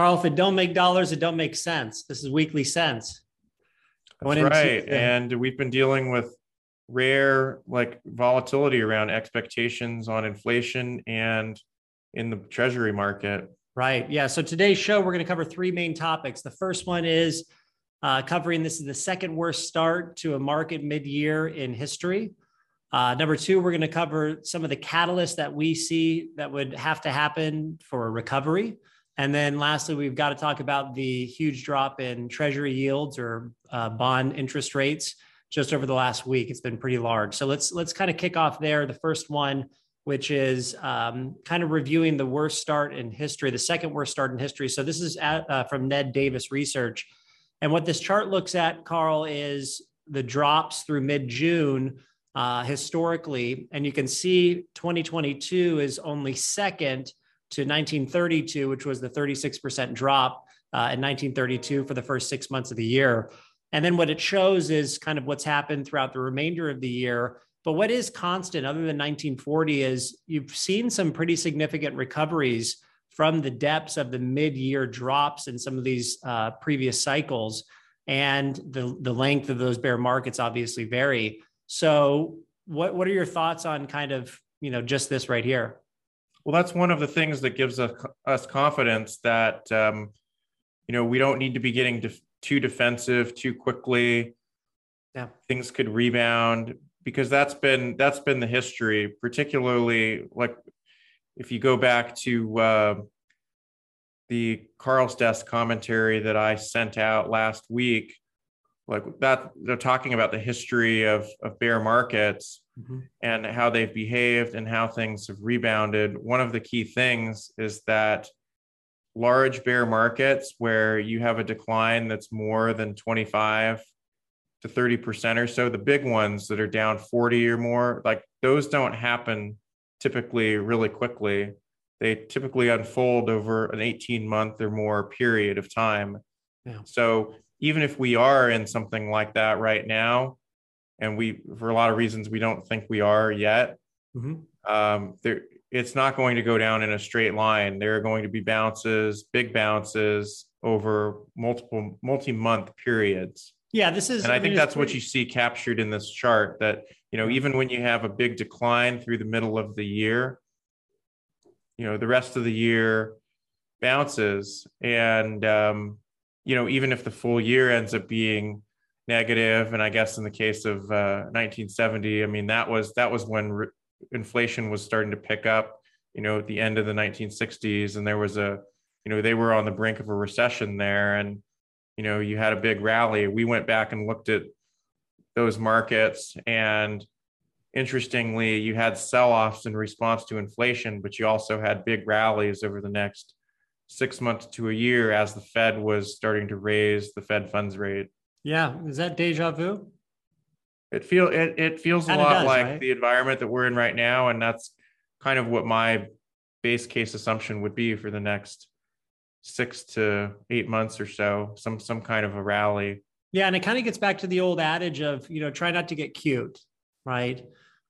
Carl, if it don't make dollars, it don't make sense. This is weekly sense. That's right. Into, and we've been dealing with rare like volatility around expectations on inflation and in the treasury market. Right. Yeah. So today's show, we're going to cover three main topics. The first one is uh, covering this is the second worst start to a market mid year in history. Uh, number two, we're going to cover some of the catalysts that we see that would have to happen for a recovery. And then lastly, we've got to talk about the huge drop in treasury yields or uh, bond interest rates just over the last week. It's been pretty large. So let's let's kind of kick off there. The first one, which is um, kind of reviewing the worst start in history, the second worst start in history. So this is at, uh, from Ned Davis Research, and what this chart looks at, Carl, is the drops through mid June uh, historically, and you can see 2022 is only second to 1932, which was the 36% drop uh, in 1932 for the first six months of the year. And then what it shows is kind of what's happened throughout the remainder of the year. But what is constant other than 1940 is you've seen some pretty significant recoveries from the depths of the mid-year drops in some of these uh, previous cycles, and the the length of those bear markets obviously vary. So, what what are your thoughts on kind of you know just this right here? Well, that's one of the things that gives us, us confidence that um, you know we don't need to be getting def- too defensive too quickly. Yeah, things could rebound because that's been that's been the history, particularly like if you go back to uh, the Carl's desk commentary that I sent out last week, like that they're talking about the history of of bear markets mm-hmm. and how they've behaved and how things have rebounded. One of the key things is that large bear markets where you have a decline that's more than 25 to 30% or so, the big ones that are down 40 or more, like those don't happen typically really quickly. They typically unfold over an 18 month or more period of time. Yeah. So even if we are in something like that right now, and we for a lot of reasons we don't think we are yet. Mm-hmm. um, there it's not going to go down in a straight line. There are going to be bounces big bounces over multiple multi-month periods. Yeah this is and i, I think that's pretty... what you see captured in this chart that you know even when you have a big decline through the middle of the year you know the rest of the year bounces. And um, you know even if the full year ends up being negative. And i guess in the case of uh, 1970 i mean that was that was when re- inflation was starting to pick up you know at the end of the 1960s and there was a you know they were on the brink of a recession there. And you know you had a big rally. We went back and looked at those markets. And interestingly you had sell-offs in response to inflation but you also had big rallies over the next six months to a year as the fed was starting to raise the fed funds rate yeah, is that deja vu? It feel it it feels a lot does, like right? the environment that we're in right now, and that's kind of what my base case assumption would be for the next six to eight months or so. Some some kind of a rally. Yeah, and it kind of gets back to the old adage of you know try not to get cute, right?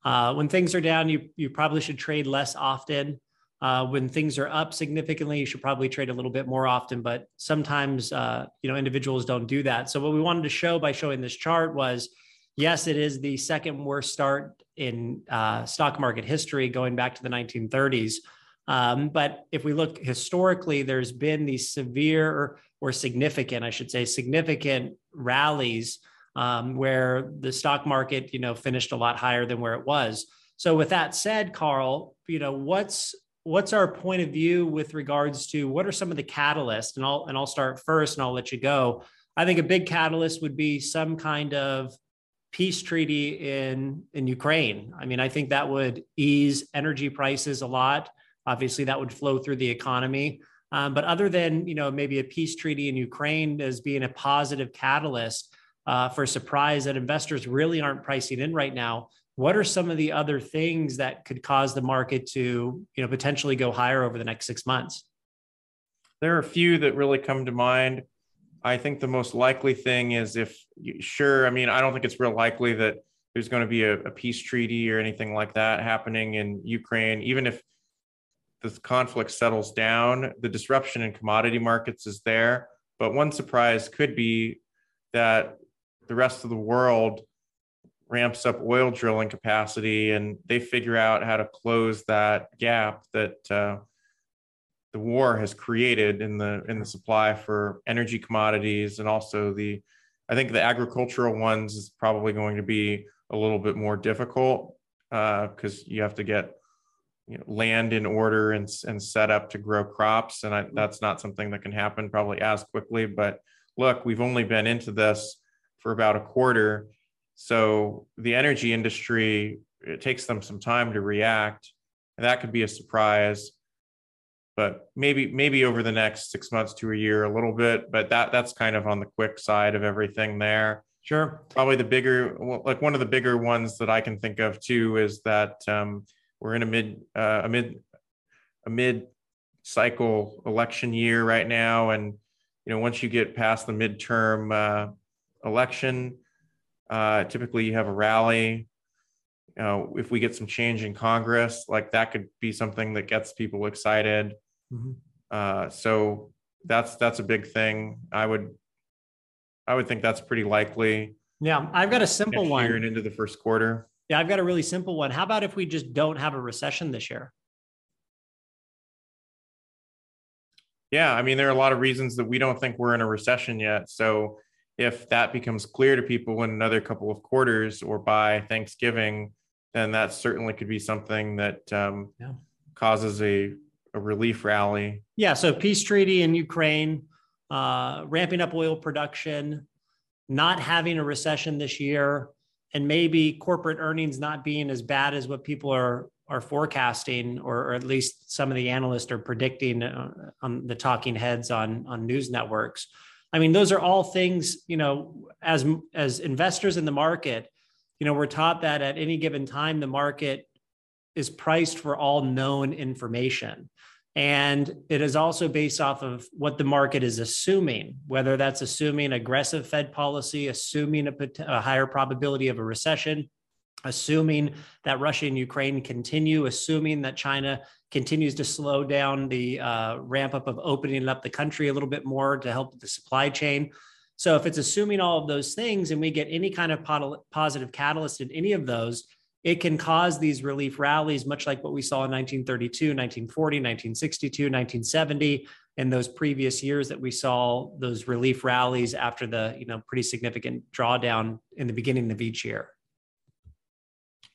Uh, when things are down, you you probably should trade less often. Uh, when things are up significantly, you should probably trade a little bit more often, but sometimes uh, you know individuals don't do that. So what we wanted to show by showing this chart was, yes, it is the second worst start in uh, stock market history, going back to the 1930s. Um, but if we look historically, there's been these severe or, significant, I should say, significant rallies um, where the stock market, you know, finished a lot higher than where it was. So with that said, Carl, you know, what's what's our point of view with regards to what are some of the catalysts? And I'll and I'll start first, and I'll let you go. I think a big catalyst would be some kind of peace treaty in in Ukraine. I mean, I think that would ease energy prices a lot. Obviously, that would flow through the economy. Um, but other than you know maybe a peace treaty in Ukraine as being a positive catalyst uh, for surprise that investors really aren't pricing in right now, what are some of the other things that could cause the market to you know potentially go higher over the next six months? There are a few that really come to mind. I think the most likely thing is if sure i mean i don't think it's real likely that there's going to be a, a peace treaty or anything like that happening in ukraine. Even if this conflict settles down, the disruption in commodity markets is there. But one surprise could be that the rest of the world ramps up oil drilling capacity and they figure out how to close that gap that uh, the war has created in the in the supply for energy commodities and also the I think the agricultural ones is probably going to be a little bit more difficult because uh, you have to get you know, land in order and, and set up to grow crops. And I, that's not something that can happen probably as quickly. But look, we've only been into this for about a quarter. So the energy industry, it takes them some time to react. And that could be a surprise. But maybe maybe over the next six months to a year, a little bit. But that that's kind of on the quick side of everything there. Sure. Probably the bigger, like one of the bigger ones that I can think of too is that um, we're in a mid uh, a mid a mid cycle election year right now and you know once you get past the midterm uh, election uh, typically you have a rally you know if we get some change in congress like that could be something that gets people excited mm-hmm. uh, so that's that's a big thing i would i would think that's pretty likely yeah i've got a simple one and into the first quarter yeah, I've got a really simple one. How about if we just don't have a recession this year? Yeah, I mean, there are a lot of reasons that we don't think we're in a recession yet. So if that becomes clear to people in another couple of quarters or by Thanksgiving, then that certainly could be something that um, yeah. causes a, a relief rally. Yeah. So peace treaty in Ukraine, uh, ramping up oil production, not having a recession this year, and maybe corporate earnings not being as bad as what people are are forecasting, or, or at least some of the analysts are predicting uh, on the talking heads on on news networks. I mean, those are all things you know. As as investors in the market, you know, we're taught that at any given time the market is priced for all known information. And it is also based off of what the market is assuming, whether that's assuming aggressive Fed policy, assuming a, a, higher probability of a recession, assuming that Russia and Ukraine continue, assuming that China continues to slow down the uh, ramp up of opening up the country a little bit more to help the supply chain. So if it's assuming all of those things and we get any kind of positive catalyst in any of those, it can cause these relief rallies, much like what we saw in 1932, 1940, 1962, 1970, and those previous years that we saw those relief rallies after the you know pretty significant drawdown in the beginning of each year.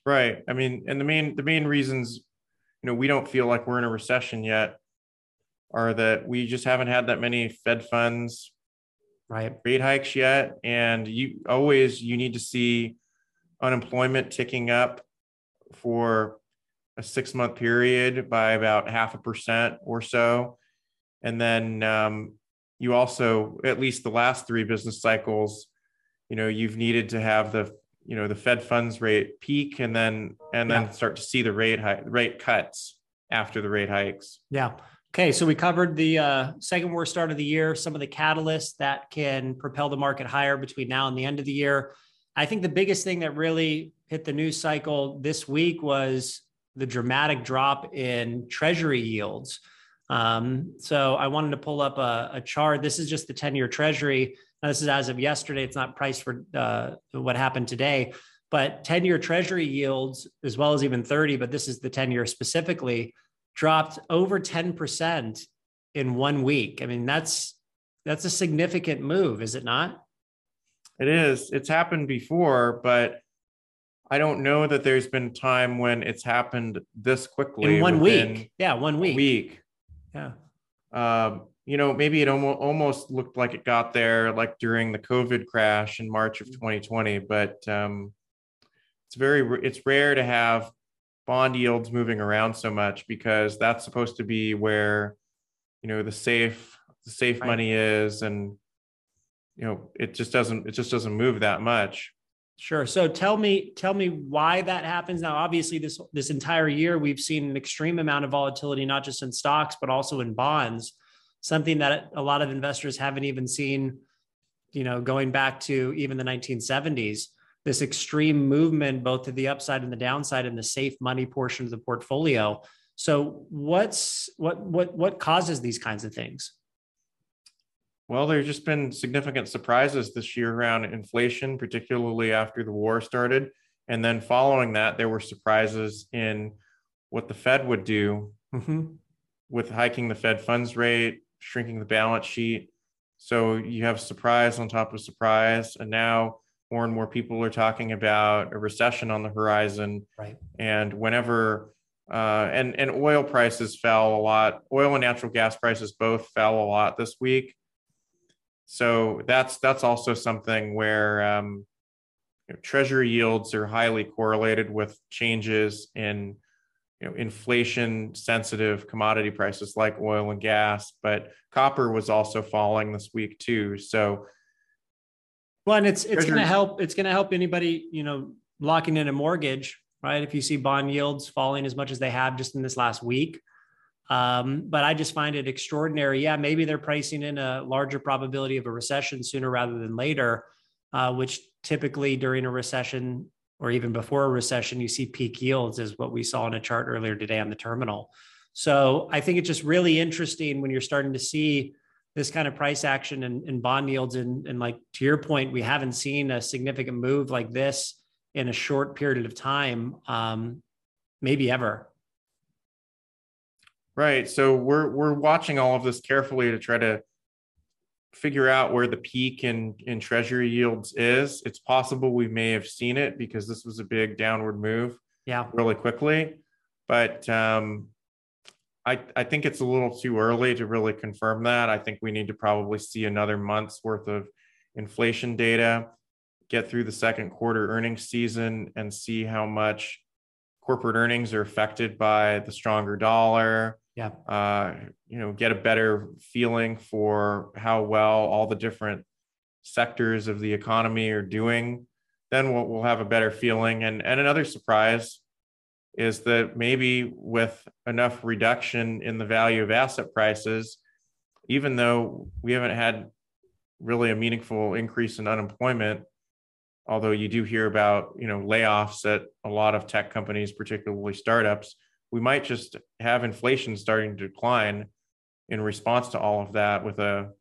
Right. I mean, and the main the main reasons, you know, we don't feel like we're in a recession yet are that we just haven't had that many Fed funds right rate hikes yet. And you always you need to see unemployment ticking up for a six month period by about half a percent or so. And then um, you also, at least the last three business cycles, you know, you've needed to have the, you know, the Fed funds rate peak and then, and then start to see the rate hike, rate cuts after the rate hikes. Yeah. Okay, so we covered the uh, second worst start of the year, some of the catalysts that can propel the market higher between now and the end of the year. I think the biggest thing that really hit the news cycle this week was the dramatic drop in treasury yields. Um, so I wanted to pull up a, a chart. This is just the 10 year treasury. Now, this is as of yesterday. It's not priced for uh, what happened today, but 10 year treasury yields, as well as even 30, but this is the 10 year specifically, dropped over 10% in one week. I mean, that's that's a significant move, is it not? It is. It's happened before, but I don't know that there's been time when it's happened this quickly. In one week. Yeah, one week. week. Yeah. Um, you know, maybe it almost almost looked like it got there like during the COVID crash in March of 2020, but um, it's very it's rare to have bond yields moving around so much because that's supposed to be where you know the safe the safe right. money is and you know it just doesn't it just doesn't move that much. Sure. So tell me tell me why that happens. Now obviously this this entire year we've seen an extreme amount of volatility not just in stocks but also in bonds something that a lot of investors haven't even seen you know going back to even the 1970s this extreme movement both to the upside and the downside in the safe money portion of the portfolio So what's what what what causes these kinds of things? Well, there's just been significant surprises this year around inflation, particularly after the war started. And then following that, there were surprises in what the Fed would do mm-hmm. with hiking the Fed funds rate, shrinking the balance sheet. So you have surprise on top of surprise. And now more and more people are talking about a recession on the horizon. Right. And whenever uh, and and oil prices fell a lot. Oil and natural gas prices both fell a lot this week. So that's that's also something where um, you know, treasury yields are highly correlated with changes in you know inflation sensitive commodity prices like oil and gas. But copper was also falling this week too. So well, and it's it's going to help. It's going to help anybody you know locking in a mortgage right? If you see bond yields falling as much as they have just in this last week. Um, but I just find it extraordinary. Yeah, maybe they're pricing in a larger probability of a recession sooner rather than later, uh, which typically during a recession or even before a recession, you see peak yields, is what we saw in a chart earlier today on the terminal. So I think it's just really interesting when you're starting to see this kind of price action and, and bond yields. And, and like to your point, we haven't seen a significant move like this in a short period of time, um, maybe ever. Right. So we're we're watching all of this carefully to try to figure out where the peak in in treasury yields is. It's possible we may have seen it because this was a big downward move. Yeah. Really quickly, but um, I I think it's a little too early to really confirm that. I think we need to probably see another month's worth of inflation data get through the second quarter earnings season and see how much corporate earnings are affected by the stronger dollar. Yeah. Uh, you know, get a better feeling for how well all the different sectors of the economy are doing. Then we'll, we'll have a better feeling. And, and another surprise is that maybe with enough reduction in the value of asset prices, even though we haven't had really a meaningful increase in unemployment, although you do hear about you know layoffs at a lot of tech companies particularly startups we might just have inflation starting to decline in response to all of that with a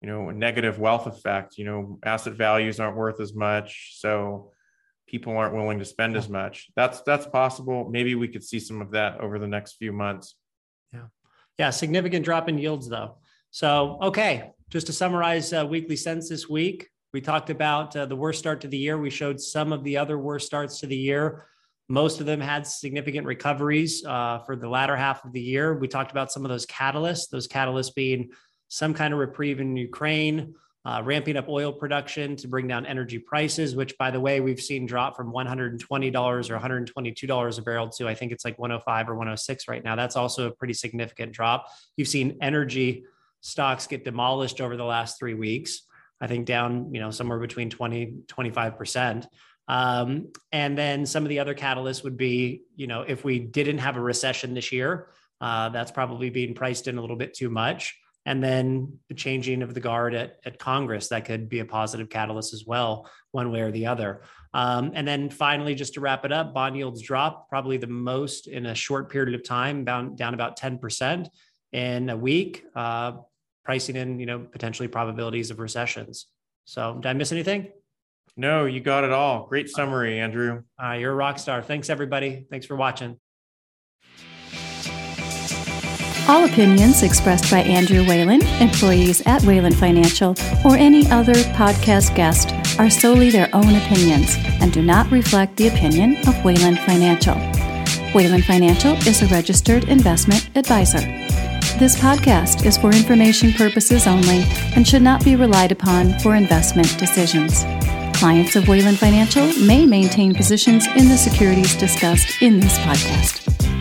you know a negative wealth effect. You know asset values aren't worth as much so people aren't willing to spend as much. That's that's possible. Maybe we could see some of that over the next few months. Yeah. Yeah significant drop in yields though. So okay just to summarize uh, weekly sense this week we talked about uh, the worst start to the year. We showed some of the other worst starts to the year. Most of them had significant recoveries uh, for the latter half of the year. We talked about some of those catalysts, those catalysts being some kind of reprieve in Ukraine, uh, ramping up oil production to bring down energy prices, which, by the way, we've seen drop from $120 or $122 a barrel to I think it's like 105 or 106 right now. That's also a pretty significant drop. You've seen energy stocks get demolished over the last three weeks. I think down, you know, somewhere between 20, 25%. Um, and then some of the other catalysts would be, you know, if we didn't have a recession this year, uh, that's probably being priced in a little bit too much. And then the changing of the guard at, at Congress, that could be a positive catalyst as well, one way or the other. Um, and then finally, just to wrap it up, bond yields drop probably the most in a short period of time, down, down about 10% in a week. Uh, pricing in, you know, potentially probabilities of recessions. So, did I miss anything? No, you got it all. Great summary, Andrew. Uh, you're a rock star. Thanks, everybody. Thanks for watching. All opinions expressed by Andrew Whalen, employees at Whalen Financial, or any other podcast guest are solely their own opinions and do not reflect the opinion of Whalen Financial. Whalen Financial is a registered investment advisor. This podcast is for information purposes only and should not be relied upon for investment decisions. Clients of Whalen Financial may maintain positions in the securities discussed in this podcast.